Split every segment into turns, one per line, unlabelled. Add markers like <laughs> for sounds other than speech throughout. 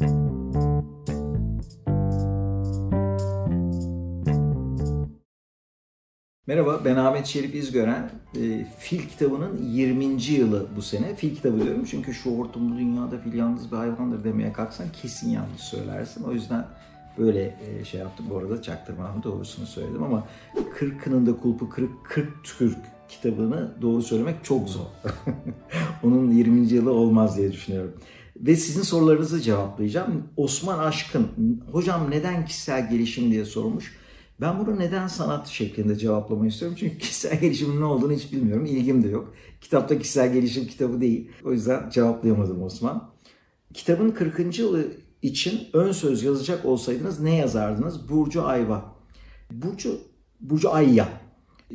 Merhaba, ben Ahmet Şerif İzgören. E, fil kitabının 20. yılı bu sene. Fil kitabı diyorum çünkü şu hortumlu dünyada fil yalnız bir hayvandır demeye kalksan kesin yanlış söylersin. O yüzden böyle e, şey yaptım. Bu arada çaktırmam doğrusunu söyledim ama Kırkının da kulpu kırık 40 Türk kitabını doğru söylemek çok zor. <laughs> Onun 20. yılı olmaz diye düşünüyorum. Ve sizin sorularınızı cevaplayacağım. Osman Aşkın, hocam neden kişisel gelişim diye sormuş. Ben bunu neden sanat şeklinde cevaplamayı istiyorum. Çünkü <laughs> kişisel gelişimin ne olduğunu hiç bilmiyorum. İlgim de yok. Kitapta kişisel gelişim kitabı değil. O yüzden cevaplayamadım Osman. Kitabın 40. yılı için ön söz yazacak olsaydınız ne yazardınız? Burcu Ayva. Burcu, Burcu Ayya.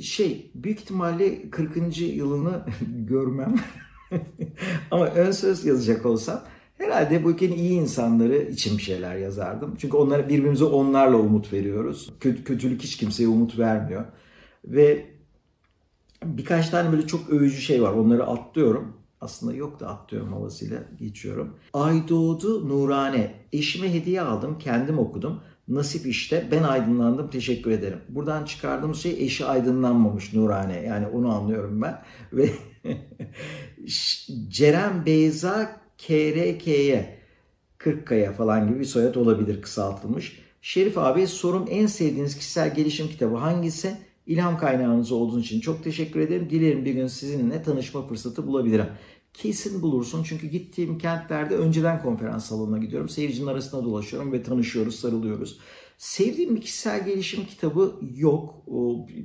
Şey, büyük ihtimalle 40. yılını <laughs> görmem. <laughs> Ama ön söz yazacak olsam Herhalde bu ülkenin iyi insanları için bir şeyler yazardım. Çünkü onlara birbirimize onlarla umut veriyoruz. Kötü, kötülük hiç kimseye umut vermiyor. Ve birkaç tane böyle çok övücü şey var. Onları atlıyorum. Aslında yok da atlıyorum havasıyla geçiyorum. Ay doğdu nurane. Eşime hediye aldım. Kendim okudum. Nasip işte ben aydınlandım teşekkür ederim. Buradan çıkardığımız şey eşi aydınlanmamış Nurane. Yani onu anlıyorum ben. Ve <laughs> Ceren Beyza KRK'ye 40 kaya falan gibi bir soyad olabilir kısaltılmış. Şerif abi sorum en sevdiğiniz kişisel gelişim kitabı hangisi? İlham kaynağınız olduğunuz için çok teşekkür ederim. Dilerim bir gün sizinle tanışma fırsatı bulabilirim. Kesin bulursun çünkü gittiğim kentlerde önceden konferans salonuna gidiyorum. Seyircinin arasında dolaşıyorum ve tanışıyoruz, sarılıyoruz. Sevdiğim bir kişisel gelişim kitabı yok.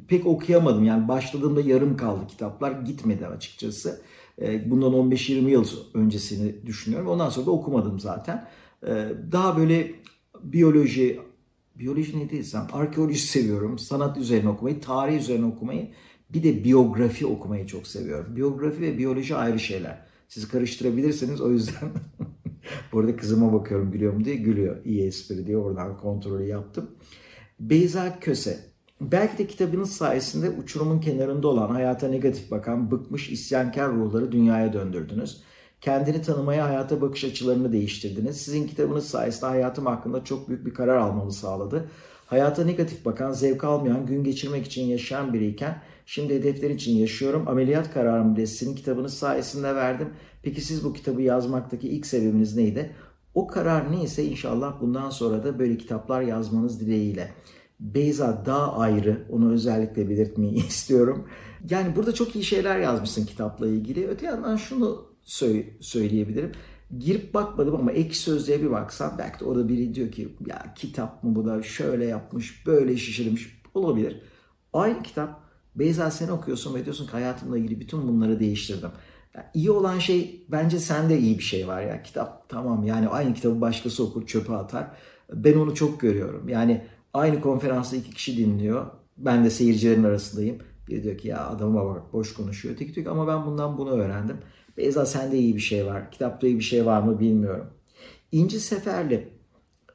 Pek okuyamadım. Yani başladığımda yarım kaldı kitaplar. Gitmedi açıkçası. E, bundan 15-20 yıl öncesini düşünüyorum. Ondan sonra da okumadım zaten. E, daha böyle biyoloji, biyoloji ne değilsem arkeoloji seviyorum. Sanat üzerine okumayı, tarih üzerine okumayı. Bir de biyografi okumayı çok seviyorum. Biyografi ve biyoloji ayrı şeyler. Siz karıştırabilirsiniz o yüzden. <laughs> Bu arada kızıma bakıyorum gülüyor mu diye gülüyor. İyi espri diye oradan kontrolü yaptım. Beyza Köse Belki de kitabınız sayesinde uçurumun kenarında olan, hayata negatif bakan, bıkmış isyankar ruhları dünyaya döndürdünüz. Kendini tanımaya, hayata bakış açılarını değiştirdiniz. Sizin kitabınız sayesinde hayatım hakkında çok büyük bir karar almamı sağladı. Hayata negatif bakan, zevk almayan, gün geçirmek için yaşayan biriyken şimdi hedefler için yaşıyorum. Ameliyat kararımı bile sizin kitabınız sayesinde verdim. Peki siz bu kitabı yazmaktaki ilk sebebiniz neydi? O karar neyse inşallah bundan sonra da böyle kitaplar yazmanız dileğiyle. Beyza daha ayrı. Onu özellikle belirtmeyi <laughs> istiyorum. Yani burada çok iyi şeyler yazmışsın kitapla ilgili. Öte yandan şunu söyleyebilirim. Girip bakmadım ama ek sözlüğe bir baksam belki de orada biri diyor ki ya kitap mı bu da şöyle yapmış, böyle şişirmiş olabilir. Aynı kitap Beyza sen okuyorsun ve diyorsun ki hayatımla ilgili bütün bunları değiştirdim. Yani iyi olan şey bence sende iyi bir şey var ya. Kitap tamam yani aynı kitabı başkası okur çöpe atar. Ben onu çok görüyorum. Yani Aynı konferansta iki kişi dinliyor. Ben de seyircilerin arasındayım. Biri diyor ki ya adama bak boş konuşuyor. Öteki diyor ki ama ben bundan bunu öğrendim. Beyza sende iyi bir şey var. Kitapta iyi bir şey var mı bilmiyorum. İnci Seferli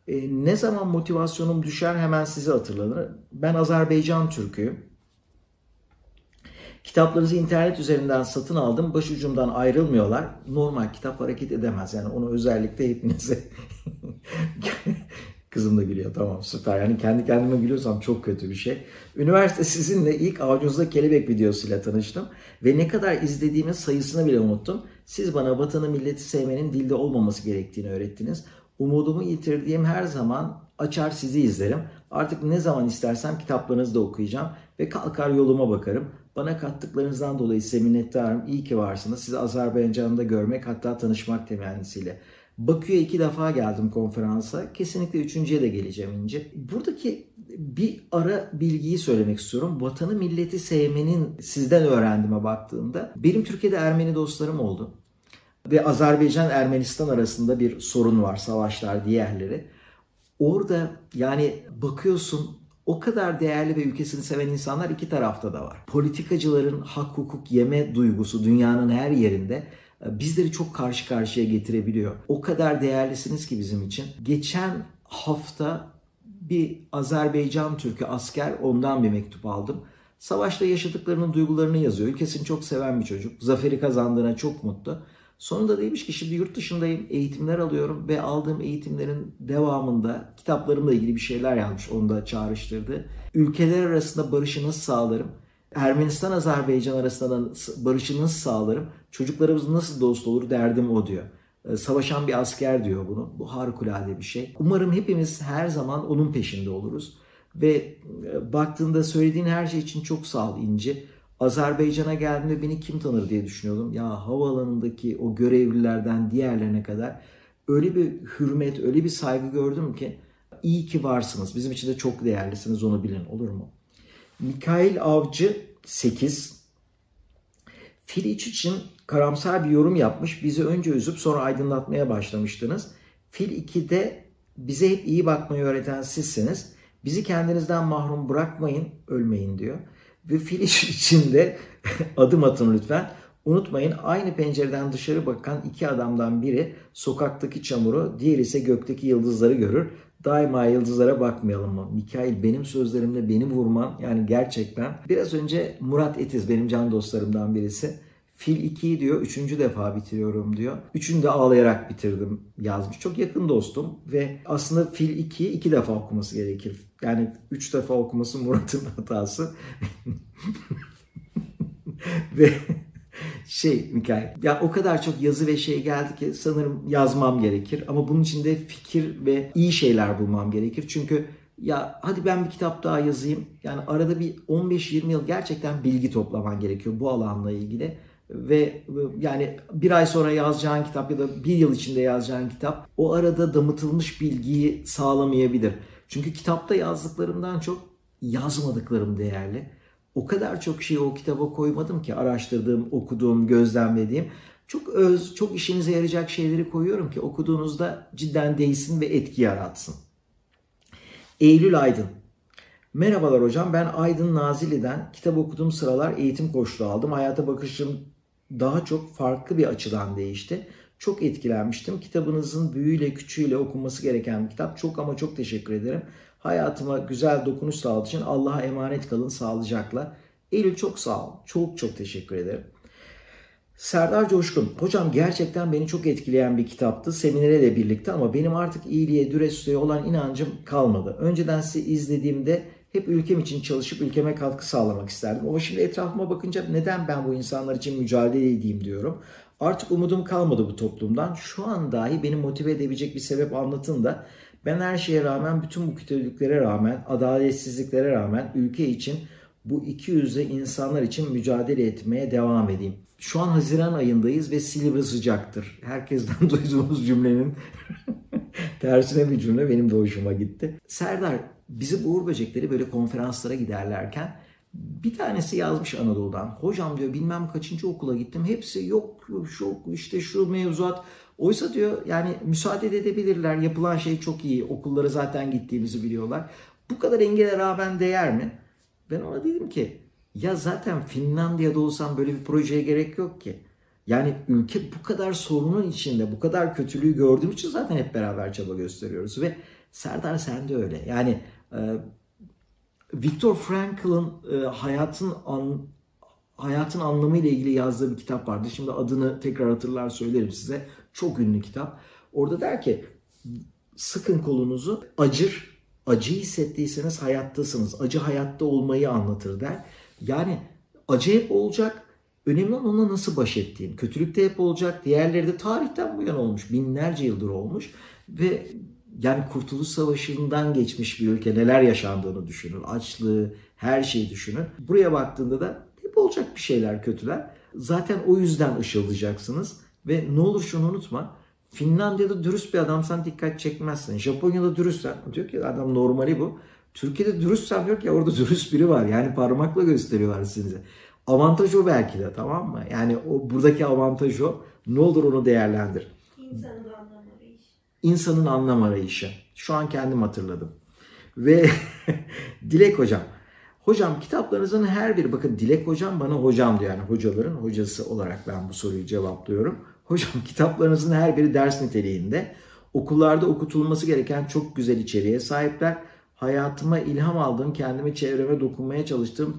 e, ne zaman motivasyonum düşer hemen size hatırlanır. Ben Azerbaycan Türk'üyüm. Kitaplarınızı internet üzerinden satın aldım. Başucumdan ayrılmıyorlar. Normal kitap hareket edemez. Yani onu özellikle hepinize <laughs> Kızım da gülüyor. Tamam süper. Yani kendi kendime gülüyorsam çok kötü bir şey. Üniversite sizinle ilk avucunuzda kelebek videosuyla tanıştım. Ve ne kadar izlediğimin sayısını bile unuttum. Siz bana vatanı milleti sevmenin dilde olmaması gerektiğini öğrettiniz. Umudumu yitirdiğim her zaman açar sizi izlerim. Artık ne zaman istersem kitaplarınızı da okuyacağım ve kalkar yoluma bakarım. Bana kattıklarınızdan dolayı size minnettarım. İyi ki varsınız. Sizi Azerbaycan'da görmek hatta tanışmak temennisiyle. Bakü'ye iki defa geldim konferansa. Kesinlikle üçüncüye de geleceğim İnce. Buradaki bir ara bilgiyi söylemek istiyorum. Vatanı milleti sevmenin sizden öğrendiğime baktığımda benim Türkiye'de Ermeni dostlarım oldu. Ve Azerbaycan Ermenistan arasında bir sorun var. Savaşlar diğerleri. Orada yani bakıyorsun o kadar değerli ve ülkesini seven insanlar iki tarafta da var. Politikacıların hak hukuk yeme duygusu dünyanın her yerinde bizleri çok karşı karşıya getirebiliyor. O kadar değerlisiniz ki bizim için. Geçen hafta bir Azerbaycan Türk'ü asker ondan bir mektup aldım. Savaşta yaşadıklarının duygularını yazıyor. Ülkesini çok seven bir çocuk. Zaferi kazandığına çok mutlu. Sonunda demiş ki şimdi yurt dışındayım, eğitimler alıyorum ve aldığım eğitimlerin devamında kitaplarımla ilgili bir şeyler yazmış. Onu da çağrıştırdı. Ülkeler arasında barışı nasıl sağlarım? Ermenistan Azerbaycan arasında barışı nasıl sağlarım? Çocuklarımız nasıl dost olur derdim o diyor. Ee, savaşan bir asker diyor bunu. Bu harikulade bir şey. Umarım hepimiz her zaman onun peşinde oluruz. Ve e, baktığında söylediğin her şey için çok sağ ol İnci. Azerbaycan'a geldiğimde beni kim tanır diye düşünüyordum. Ya havaalanındaki o görevlilerden diğerlerine kadar öyle bir hürmet, öyle bir saygı gördüm ki iyi ki varsınız. Bizim için de çok değerlisiniz onu bilin olur mu? Mikail Avcı 8 Filiç için karamsar bir yorum yapmış. Bizi önce üzüp sonra aydınlatmaya başlamıştınız. Fil 2'de bize hep iyi bakmayı öğreten sizsiniz. Bizi kendinizden mahrum bırakmayın, ölmeyin diyor. Ve fil <laughs> içinde <laughs> adım atın lütfen. Unutmayın aynı pencereden dışarı bakan iki adamdan biri sokaktaki çamuru, diğeri ise gökteki yıldızları görür. Daima yıldızlara bakmayalım mı? Mikail benim sözlerimle beni vurman yani gerçekten. Biraz önce Murat Etiz benim can dostlarımdan birisi. Fil 2'yi diyor üçüncü defa bitiriyorum diyor. Üçünü de ağlayarak bitirdim yazmış. Çok yakın dostum ve aslında Fil 2'yi iki defa okuması gerekir. Yani üç defa okuması Murat'ın <laughs> hatası. <laughs> ve şey Mikail ya o kadar çok yazı ve şey geldi ki sanırım yazmam gerekir ama bunun için de fikir ve iyi şeyler bulmam gerekir. Çünkü ya hadi ben bir kitap daha yazayım. Yani arada bir 15-20 yıl gerçekten bilgi toplaman gerekiyor bu alanla ilgili ve yani bir ay sonra yazacağın kitap ya da bir yıl içinde yazacağın kitap o arada damıtılmış bilgiyi sağlamayabilir. Çünkü kitapta yazdıklarımdan çok yazmadıklarım değerli. O kadar çok şeyi o kitaba koymadım ki araştırdığım, okuduğum, gözlemlediğim. Çok öz, çok işinize yarayacak şeyleri koyuyorum ki okuduğunuzda cidden değsin ve etki yaratsın. Eylül Aydın. Merhabalar hocam ben Aydın Nazilli'den kitap okuduğum sıralar eğitim koçluğu aldım. Hayata bakışım daha çok farklı bir açıdan değişti. Çok etkilenmiştim. Kitabınızın büyüyle küçüğüyle okunması gereken bir kitap. Çok ama çok teşekkür ederim. Hayatıma güzel dokunuş sağladığı için Allah'a emanet kalın sağlıcakla. Eylül çok sağ ol. Çok çok teşekkür ederim. Serdar Coşkun. Hocam gerçekten beni çok etkileyen bir kitaptı. Seminere de birlikte ama benim artık iyiliğe, dürüstlüğe olan inancım kalmadı. Önceden sizi izlediğimde hep ülkem için çalışıp ülkeme katkı sağlamak isterdim. Ama şimdi etrafıma bakınca neden ben bu insanlar için mücadele edeyim diyorum. Artık umudum kalmadı bu toplumdan. Şu an dahi beni motive edebilecek bir sebep anlatın da ben her şeye rağmen, bütün bu kötülüklere rağmen, adaletsizliklere rağmen ülke için bu iki yüzlü insanlar için mücadele etmeye devam edeyim. Şu an Haziran ayındayız ve Silivri sıcaktır. Herkesten <laughs> duyduğumuz cümlenin <laughs> tersine bir cümle benim de hoşuma gitti. Serdar bizi Uğur Böcekleri böyle konferanslara giderlerken bir tanesi yazmış Anadolu'dan. Hocam diyor bilmem kaçıncı okula gittim. Hepsi yok şu işte şu mevzuat. Oysa diyor yani müsaade edebilirler. Yapılan şey çok iyi. Okullara zaten gittiğimizi biliyorlar. Bu kadar engele rağmen değer mi? Ben ona dedim ki ya zaten Finlandiya'da olsam böyle bir projeye gerek yok ki. Yani ülke bu kadar sorunun içinde, bu kadar kötülüğü gördüğüm için zaten hep beraber çaba gösteriyoruz. Ve Serdar sen de öyle. Yani e, Viktor Frankl'ın e, hayatın an, hayatın anlamı ile ilgili yazdığı bir kitap vardı. Şimdi adını tekrar hatırlar söylerim size. Çok ünlü kitap. Orada der ki sıkın kolunuzu acır. Acı hissettiyseniz hayattasınız. Acı hayatta olmayı anlatır der. Yani acı hep olacak. Önemli olan onunla nasıl baş ettiğin. Kötülük de hep olacak. Diğerleri de tarihten bu yana olmuş. Binlerce yıldır olmuş. Ve yani Kurtuluş Savaşı'ndan geçmiş bir ülke neler yaşandığını düşünün. Açlığı, her şeyi düşünün. Buraya baktığında da hep olacak bir şeyler kötüler. Zaten o yüzden ışıldayacaksınız. Ve ne olur şunu unutma. Finlandiya'da dürüst bir adamsan dikkat çekmezsin. Japonya'da dürüstsen diyor ki adam normali bu. Türkiye'de dürüstsen diyor ki orada dürüst biri var. Yani parmakla gösteriyorlar size. Avantaj o belki de tamam mı? Yani o buradaki avantaj o. Ne olur onu değerlendir.
İnsanın anlam arayışı.
İnsanın anlam arayışı. Şu an kendim hatırladım. Ve <laughs> Dilek Hocam. Hocam kitaplarınızın her biri bakın Dilek Hocam bana hocam diyor. Yani hocaların hocası olarak ben bu soruyu cevaplıyorum. Hocam <laughs> kitaplarınızın her biri ders niteliğinde. Okullarda okutulması gereken çok güzel içeriğe sahipler. Hayatıma ilham aldığım, kendime çevreme dokunmaya çalıştığım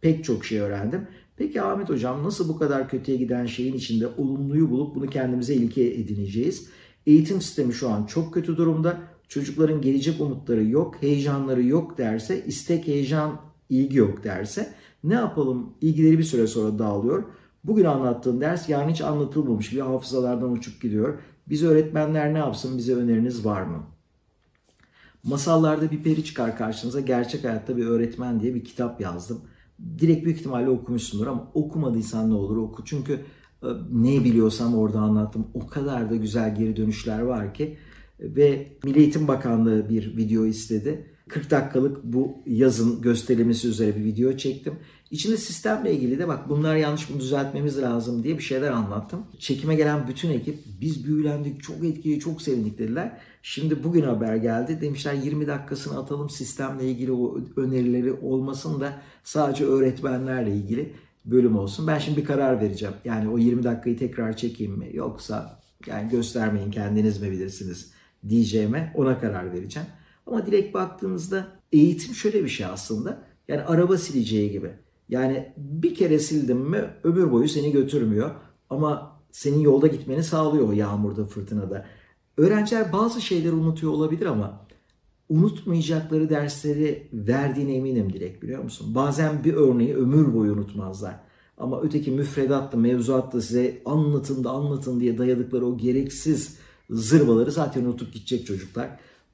pek çok şey öğrendim. Peki Ahmet Hocam nasıl bu kadar kötüye giden şeyin içinde olumluyu bulup bunu kendimize ilke edineceğiz? Eğitim sistemi şu an çok kötü durumda. Çocukların gelecek umutları yok, heyecanları yok derse, istek, heyecan, ilgi yok derse ne yapalım? İlgileri bir süre sonra dağılıyor. Bugün anlattığın ders yani hiç anlatılmamış gibi hafızalardan uçup gidiyor. Biz öğretmenler ne yapsın? Bize öneriniz var mı? Masallarda bir peri çıkar karşınıza. Gerçek hayatta bir öğretmen diye bir kitap yazdım. Direkt büyük ihtimalle okumuşsundur ama okumadıysan ne olur oku. Çünkü e, ne biliyorsam orada anlattım. O kadar da güzel geri dönüşler var ki. Ve Milli Eğitim Bakanlığı bir video istedi. 40 dakikalık bu yazın gösterilmesi üzere bir video çektim. İçinde sistemle ilgili de bak bunlar yanlış bunu düzeltmemiz lazım diye bir şeyler anlattım. Çekime gelen bütün ekip biz büyülendik, çok etkili, çok sevindik dediler. Şimdi bugün haber geldi. Demişler 20 dakikasını atalım sistemle ilgili o önerileri olmasın da sadece öğretmenlerle ilgili bölüm olsun. Ben şimdi bir karar vereceğim. Yani o 20 dakikayı tekrar çekeyim mi yoksa yani göstermeyin kendiniz mi bilirsiniz diyeceğime ona karar vereceğim. Ama direkt baktığınızda eğitim şöyle bir şey aslında. Yani araba sileceği gibi. Yani bir kere sildim mi ömür boyu seni götürmüyor. Ama senin yolda gitmeni sağlıyor o yağmurda, fırtınada. Öğrenciler bazı şeyleri unutuyor olabilir ama unutmayacakları dersleri verdiğine eminim direkt biliyor musun? Bazen bir örneği ömür boyu unutmazlar. Ama öteki müfredatta, mevzuatta size anlatın da anlatın diye dayadıkları o gereksiz zırvaları zaten unutup gidecek çocuklar.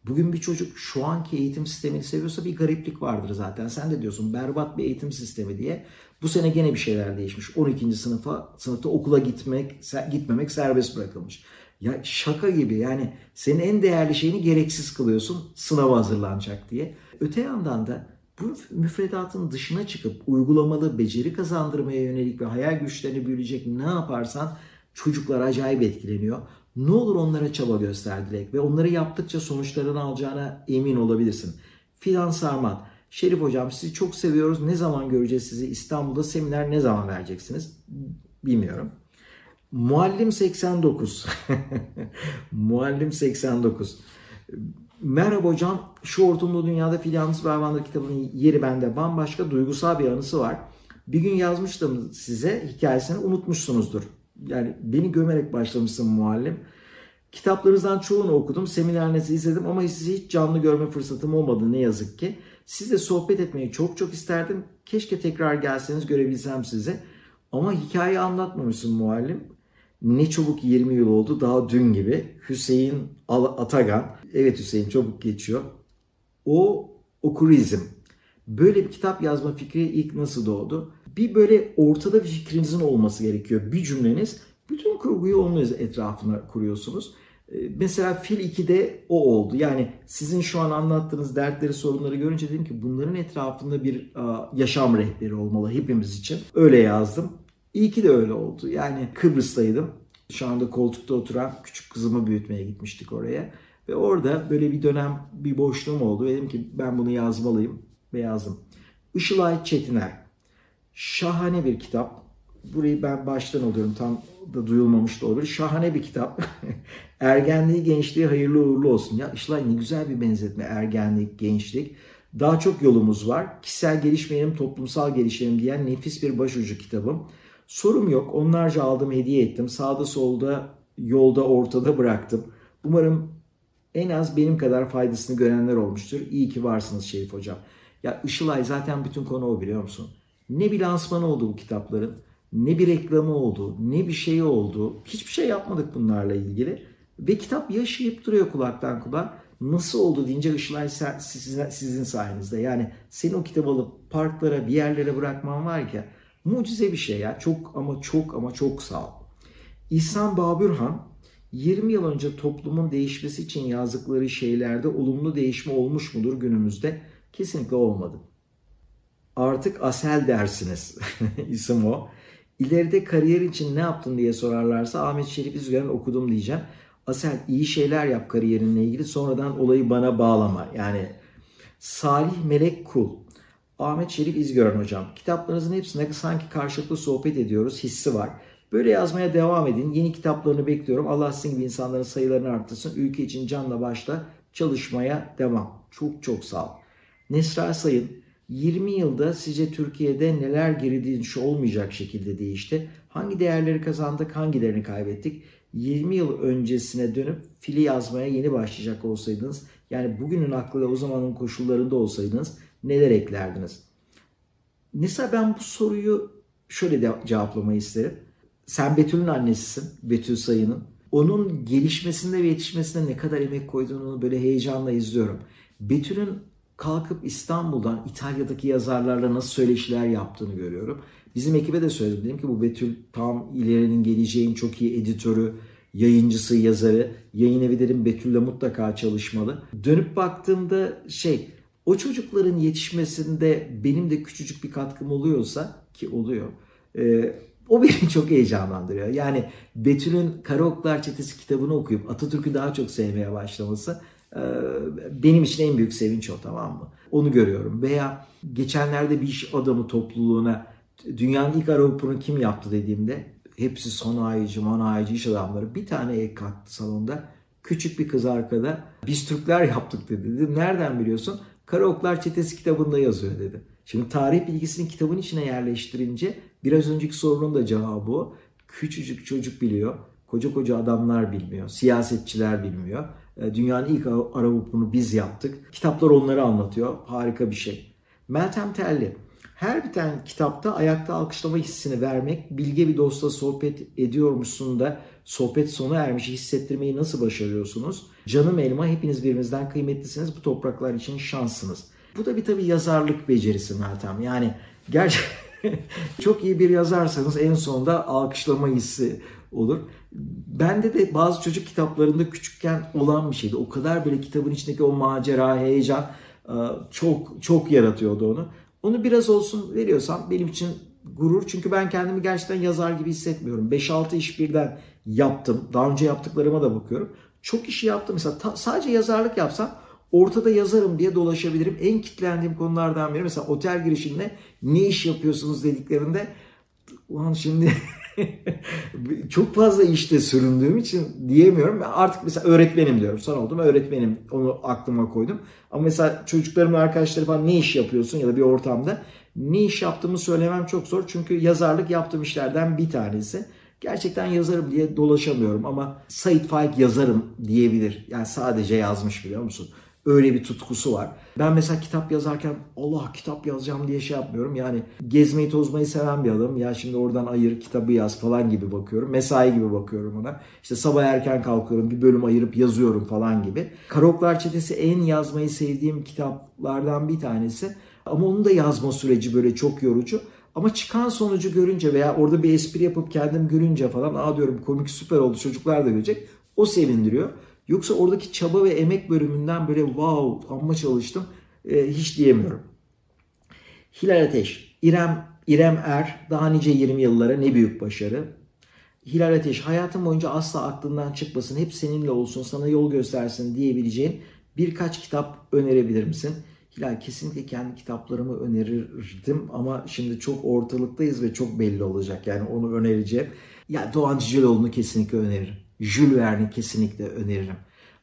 Bugün bir çocuk şu anki eğitim sistemini seviyorsa bir gariplik vardır zaten. Sen de diyorsun berbat bir eğitim sistemi diye. Bu sene gene bir şeyler değişmiş. 12. sınıfa sınıfta okula gitmek gitmemek serbest bırakılmış. Ya şaka gibi yani senin en değerli şeyini gereksiz kılıyorsun sınava hazırlanacak diye. Öte yandan da bu müfredatın dışına çıkıp uygulamalı beceri kazandırmaya yönelik ve hayal güçlerini büyüyecek ne yaparsan çocuklar acayip etkileniyor. Ne olur onlara çaba göster Dilek ve onları yaptıkça sonuçlarını alacağına emin olabilirsin. Fidan Sarman, Şerif Hocam sizi çok seviyoruz. Ne zaman göreceğiz sizi? İstanbul'da seminer ne zaman vereceksiniz? Bilmiyorum. Muallim 89. <laughs> Muallim 89. Merhaba hocam. Şu ortamda dünyada Filyalnız Hayvanlar kitabının yeri bende bambaşka duygusal bir anısı var. Bir gün yazmıştım size hikayesini unutmuşsunuzdur. Yani beni gömerek başlamışsın muallim. Kitaplarınızdan çoğunu okudum, seminerlerinizi izledim ama sizi hiç canlı görme fırsatım olmadı ne yazık ki. Sizle sohbet etmeyi çok çok isterdim. Keşke tekrar gelseniz görebilsem sizi. Ama hikaye anlatmamışsın muallim. Ne çabuk 20 yıl oldu daha dün gibi. Hüseyin Atagan. Evet Hüseyin çabuk geçiyor. O okurizm. Böyle bir kitap yazma fikri ilk nasıl doğdu? Bir böyle ortada bir fikrinizin olması gerekiyor. Bir cümleniz. Bütün kurguyu onun etrafına kuruyorsunuz. Ee, mesela Fil 2'de o oldu. Yani sizin şu an anlattığınız dertleri, sorunları görünce dedim ki bunların etrafında bir yaşam rehberi olmalı hepimiz için. Öyle yazdım. İyi ki de öyle oldu. Yani Kıbrıs'taydım. Şu anda koltukta oturan küçük kızımı büyütmeye gitmiştik oraya. Ve orada böyle bir dönem bir boşluğum oldu. Dedim ki ben bunu yazmalıyım ve yazdım. Işılay Çetiner. Şahane bir kitap. Burayı ben baştan alıyorum. Tam da duyulmamış da olabilir. Şahane bir kitap. <laughs> Ergenliği, gençliği hayırlı uğurlu olsun. Ya Işılay ne güzel bir benzetme. Ergenlik, gençlik. Daha çok yolumuz var. Kişisel gelişmeyelim, toplumsal gelişelim diyen nefis bir başucu kitabım. Sorum yok. Onlarca aldım, hediye ettim. Sağda solda, yolda, ortada bıraktım. Umarım en az benim kadar faydasını görenler olmuştur. İyi ki varsınız Şerif Hocam. Ya Işılay zaten bütün konu o biliyor musun? Ne bir lansmanı oldu bu kitapların, ne bir reklamı oldu, ne bir şey oldu. Hiçbir şey yapmadık bunlarla ilgili. Ve kitap yaşayıp duruyor kulaktan kulağa. Nasıl oldu deyince Işılay sizin, sizin sayenizde. Yani seni o kitabı alıp parklara, bir yerlere bırakman var ki mucize bir şey ya. Çok ama çok ama çok sağ ol. İhsan Babürhan 20 yıl önce toplumun değişmesi için yazdıkları şeylerde olumlu değişme olmuş mudur günümüzde? Kesinlikle olmadı. Artık asel dersiniz. <laughs> İsim o. İleride kariyer için ne yaptın diye sorarlarsa Ahmet Şerif İzgören okudum diyeceğim. Asel iyi şeyler yap kariyerinle ilgili sonradan olayı bana bağlama. Yani Salih Melek Kul. Ahmet Şerif İzgören hocam. Kitaplarınızın hepsinde sanki karşılıklı sohbet ediyoruz hissi var. Böyle yazmaya devam edin. Yeni kitaplarını bekliyorum. Allah sizin gibi insanların sayılarını arttırsın. Ülke için canla başla çalışmaya devam. Çok çok sağ ol. Nesra Sayın, 20 yılda sizce Türkiye'de neler geri dönüş olmayacak şekilde değişti? Hangi değerleri kazandık, hangilerini kaybettik? 20 yıl öncesine dönüp fili yazmaya yeni başlayacak olsaydınız, yani bugünün aklıyla o zamanın koşullarında olsaydınız neler eklerdiniz? Mesela ben bu soruyu şöyle de cevaplamayı isterim. Sen Betül'ün annesisin, Betül Sayın'ın. Onun gelişmesinde ve yetişmesinde ne kadar emek koyduğunu böyle heyecanla izliyorum. Betül'ün kalkıp İstanbul'dan İtalya'daki yazarlarla nasıl söyleşiler yaptığını görüyorum. Bizim ekibe de söyledim. Dedim ki bu Betül tam ilerinin geleceğin çok iyi editörü, yayıncısı, yazarı. Yayın evi dedim Betül'le mutlaka çalışmalı. Dönüp baktığımda şey o çocukların yetişmesinde benim de küçücük bir katkım oluyorsa ki oluyor. E, o beni <laughs> çok heyecanlandırıyor. Yani Betül'ün Karaoklar Çetesi kitabını okuyup Atatürk'ü daha çok sevmeye başlaması benim için en büyük sevinç o tamam mı? Onu görüyorum. Veya geçenlerde bir iş adamı topluluğuna dünyanın ilk araba kim yaptı dediğimde hepsi sanayici, manayici iş adamları. Bir tane el kalktı salonda. Küçük bir kız arkada. Biz Türkler yaptık dedi. Dedim nereden biliyorsun? Karaoklar Çetesi kitabında yazıyor dedi. Şimdi tarih bilgisini kitabın içine yerleştirince biraz önceki sorunun da cevabı o. Küçücük çocuk biliyor. Koca koca adamlar bilmiyor. Siyasetçiler bilmiyor. E, dünyanın ilk araba biz yaptık. Kitaplar onları anlatıyor. Harika bir şey. Meltem Telli. Her biten kitapta ayakta alkışlama hissini vermek, bilge bir dostla sohbet ediyormuşsun da sohbet sona ermiş hissettirmeyi nasıl başarıyorsunuz? Canım elma hepiniz birimizden kıymetlisiniz. Bu topraklar için şanssınız. Bu da bir tabii yazarlık becerisi Meltem. Yani gerçi <laughs> çok iyi bir yazarsanız en sonunda alkışlama hissi olur. Bende de bazı çocuk kitaplarında küçükken olan bir şeydi. O kadar böyle kitabın içindeki o macera, heyecan e, çok çok yaratıyordu onu. Onu biraz olsun veriyorsam benim için gurur. Çünkü ben kendimi gerçekten yazar gibi hissetmiyorum. 5-6 iş birden yaptım. Daha önce yaptıklarıma da bakıyorum. Çok işi yaptım. Mesela ta, sadece yazarlık yapsam ortada yazarım diye dolaşabilirim. En kitlendiğim konulardan biri mesela otel girişinde ne iş yapıyorsunuz dediklerinde ulan şimdi <laughs> çok fazla işte süründüğüm için diyemiyorum. Artık mesela öğretmenim diyorum. Son oldum öğretmenim. Onu aklıma koydum. Ama mesela çocuklarımın arkadaşları falan ne iş yapıyorsun ya da bir ortamda ne iş yaptığımı söylemem çok zor. Çünkü yazarlık yaptığım işlerden bir tanesi. Gerçekten yazarım diye dolaşamıyorum ama Said Faik yazarım diyebilir. Yani sadece yazmış biliyor musun? Öyle bir tutkusu var. Ben mesela kitap yazarken Allah kitap yazacağım diye şey yapmıyorum. Yani gezmeyi tozmayı seven bir adamım. Ya şimdi oradan ayır kitabı yaz falan gibi bakıyorum. Mesai gibi bakıyorum ona. İşte sabah erken kalkıyorum bir bölüm ayırıp yazıyorum falan gibi. Karoklar Çetesi en yazmayı sevdiğim kitaplardan bir tanesi. Ama onun da yazma süreci böyle çok yorucu. Ama çıkan sonucu görünce veya orada bir espri yapıp kendim görünce falan aa diyorum komik süper oldu çocuklar da görecek. O sevindiriyor. Yoksa oradaki çaba ve emek bölümünden böyle wow amma çalıştım e, hiç diyemiyorum. Hilal Ateş, İrem, İrem Er daha nice 20 yıllara ne büyük başarı. Hilal Ateş hayatım boyunca asla aklından çıkmasın, hep seninle olsun, sana yol göstersin diyebileceğin birkaç kitap önerebilir misin? Hilal kesinlikle kendi kitaplarımı önerirdim ama şimdi çok ortalıktayız ve çok belli olacak yani onu önereceğim. Ya Doğan Cicaloğlu'nu kesinlikle öneririm. Jules Verne'i kesinlikle öneririm.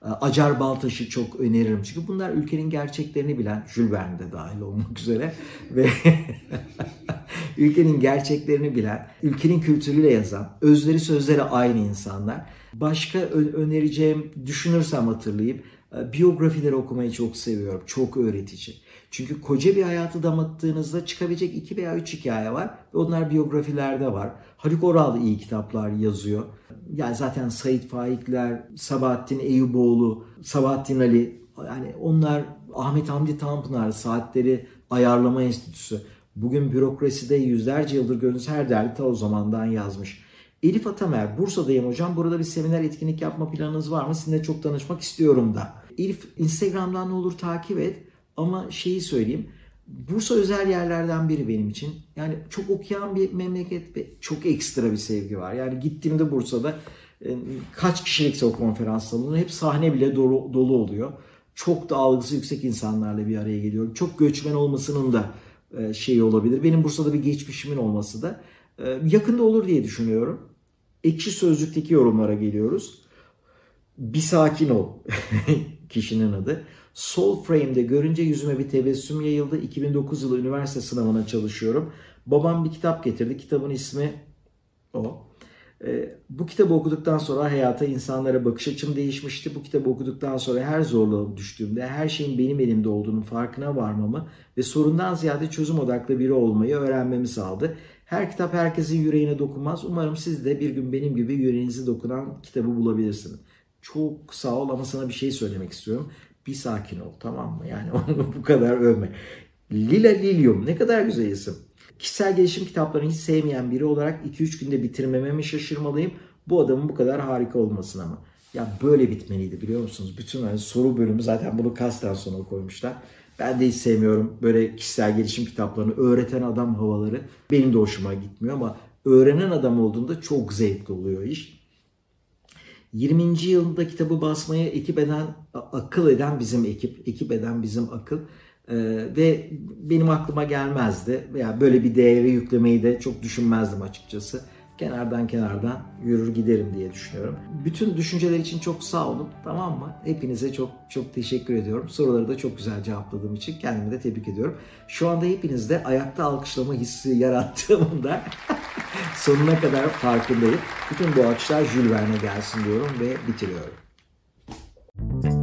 Ee, Acar Baltaş'ı çok öneririm. Çünkü bunlar ülkenin gerçeklerini bilen, Jules Verne de dahil olmak üzere <laughs> ve <laughs> ülkenin gerçeklerini bilen, ülkenin kültürüyle yazan, özleri sözleri aynı insanlar. Başka önereceğim, düşünürsem hatırlayıp e, biyografileri okumayı çok seviyorum. Çok öğretici. Çünkü koca bir hayatı damattığınızda çıkabilecek iki veya üç hikaye var. Ve onlar biyografilerde var. Haluk Oral iyi kitaplar yazıyor. Yani zaten Said Faikler, Sabahattin Eyüboğlu, Sabahattin Ali yani onlar Ahmet Hamdi Tanpınar Saatleri Ayarlama Enstitüsü. Bugün bürokraside yüzlerce yıldır gördüğünüz her derdi ta o zamandan yazmış. Elif Atamer, Bursa'dayım hocam. Burada bir seminer etkinlik yapma planınız var mı? Sizinle çok tanışmak istiyorum da. Elif Instagram'dan ne olur takip et. Ama şeyi söyleyeyim. Bursa özel yerlerden biri benim için. Yani çok okuyan bir memleket ve çok ekstra bir sevgi var. Yani gittiğimde Bursa'da e, kaç kişilikse o konferans salonu hep sahne bile dolu, dolu oluyor. Çok da algısı yüksek insanlarla bir araya geliyorum. Çok göçmen olmasının da e, şeyi olabilir. Benim Bursa'da bir geçmişimin olması da e, yakında olur diye düşünüyorum. Ekşi Sözlük'teki yorumlara geliyoruz. Bir sakin ol. <laughs> kişinin adı. Soul Frame'de görünce yüzüme bir tebessüm yayıldı. 2009 yılı üniversite sınavına çalışıyorum. Babam bir kitap getirdi. Kitabın ismi o. Ee, bu kitabı okuduktan sonra hayata, insanlara bakış açım değişmişti. Bu kitabı okuduktan sonra her zorluğa düştüğümde her şeyin benim elimde olduğunun farkına varmamı ve sorundan ziyade çözüm odaklı biri olmayı öğrenmemi sağladı. Her kitap herkesin yüreğine dokunmaz. Umarım siz de bir gün benim gibi yüreğinizi dokunan kitabı bulabilirsiniz. Çok sağ ol ama sana bir şey söylemek istiyorum. Bir sakin ol tamam mı? Yani <laughs> onu bu kadar övme. Lila Lilium ne kadar güzel isim. Kişisel gelişim kitaplarını hiç sevmeyen biri olarak 2-3 günde bitirmeme mi şaşırmalıyım? Bu adamın bu kadar harika olmasına mı? Ya böyle bitmeliydi biliyor musunuz? Bütün hani soru bölümü zaten bunu kasten sona koymuşlar. Ben de hiç sevmiyorum böyle kişisel gelişim kitaplarını öğreten adam havaları. Benim de hoşuma gitmiyor ama öğrenen adam olduğunda çok zevkli oluyor iş. 20. yılında kitabı basmaya ekip eden, akıl eden bizim ekip, ekip eden bizim akıl. Ee, ve benim aklıma gelmezdi veya böyle bir değeri yüklemeyi de çok düşünmezdim açıkçası. Kenardan kenardan yürür giderim diye düşünüyorum. Bütün düşünceler için çok sağ olun tamam mı? Hepinize çok çok teşekkür ediyorum. Soruları da çok güzel cevapladığım için kendimi de tebrik ediyorum. Şu anda hepinizde ayakta alkışlama hissi yarattığımın da <laughs> Sonuna kadar farkındayım. Bütün bu açlar Jules Verne'e gelsin diyorum ve bitiriyorum. Müzik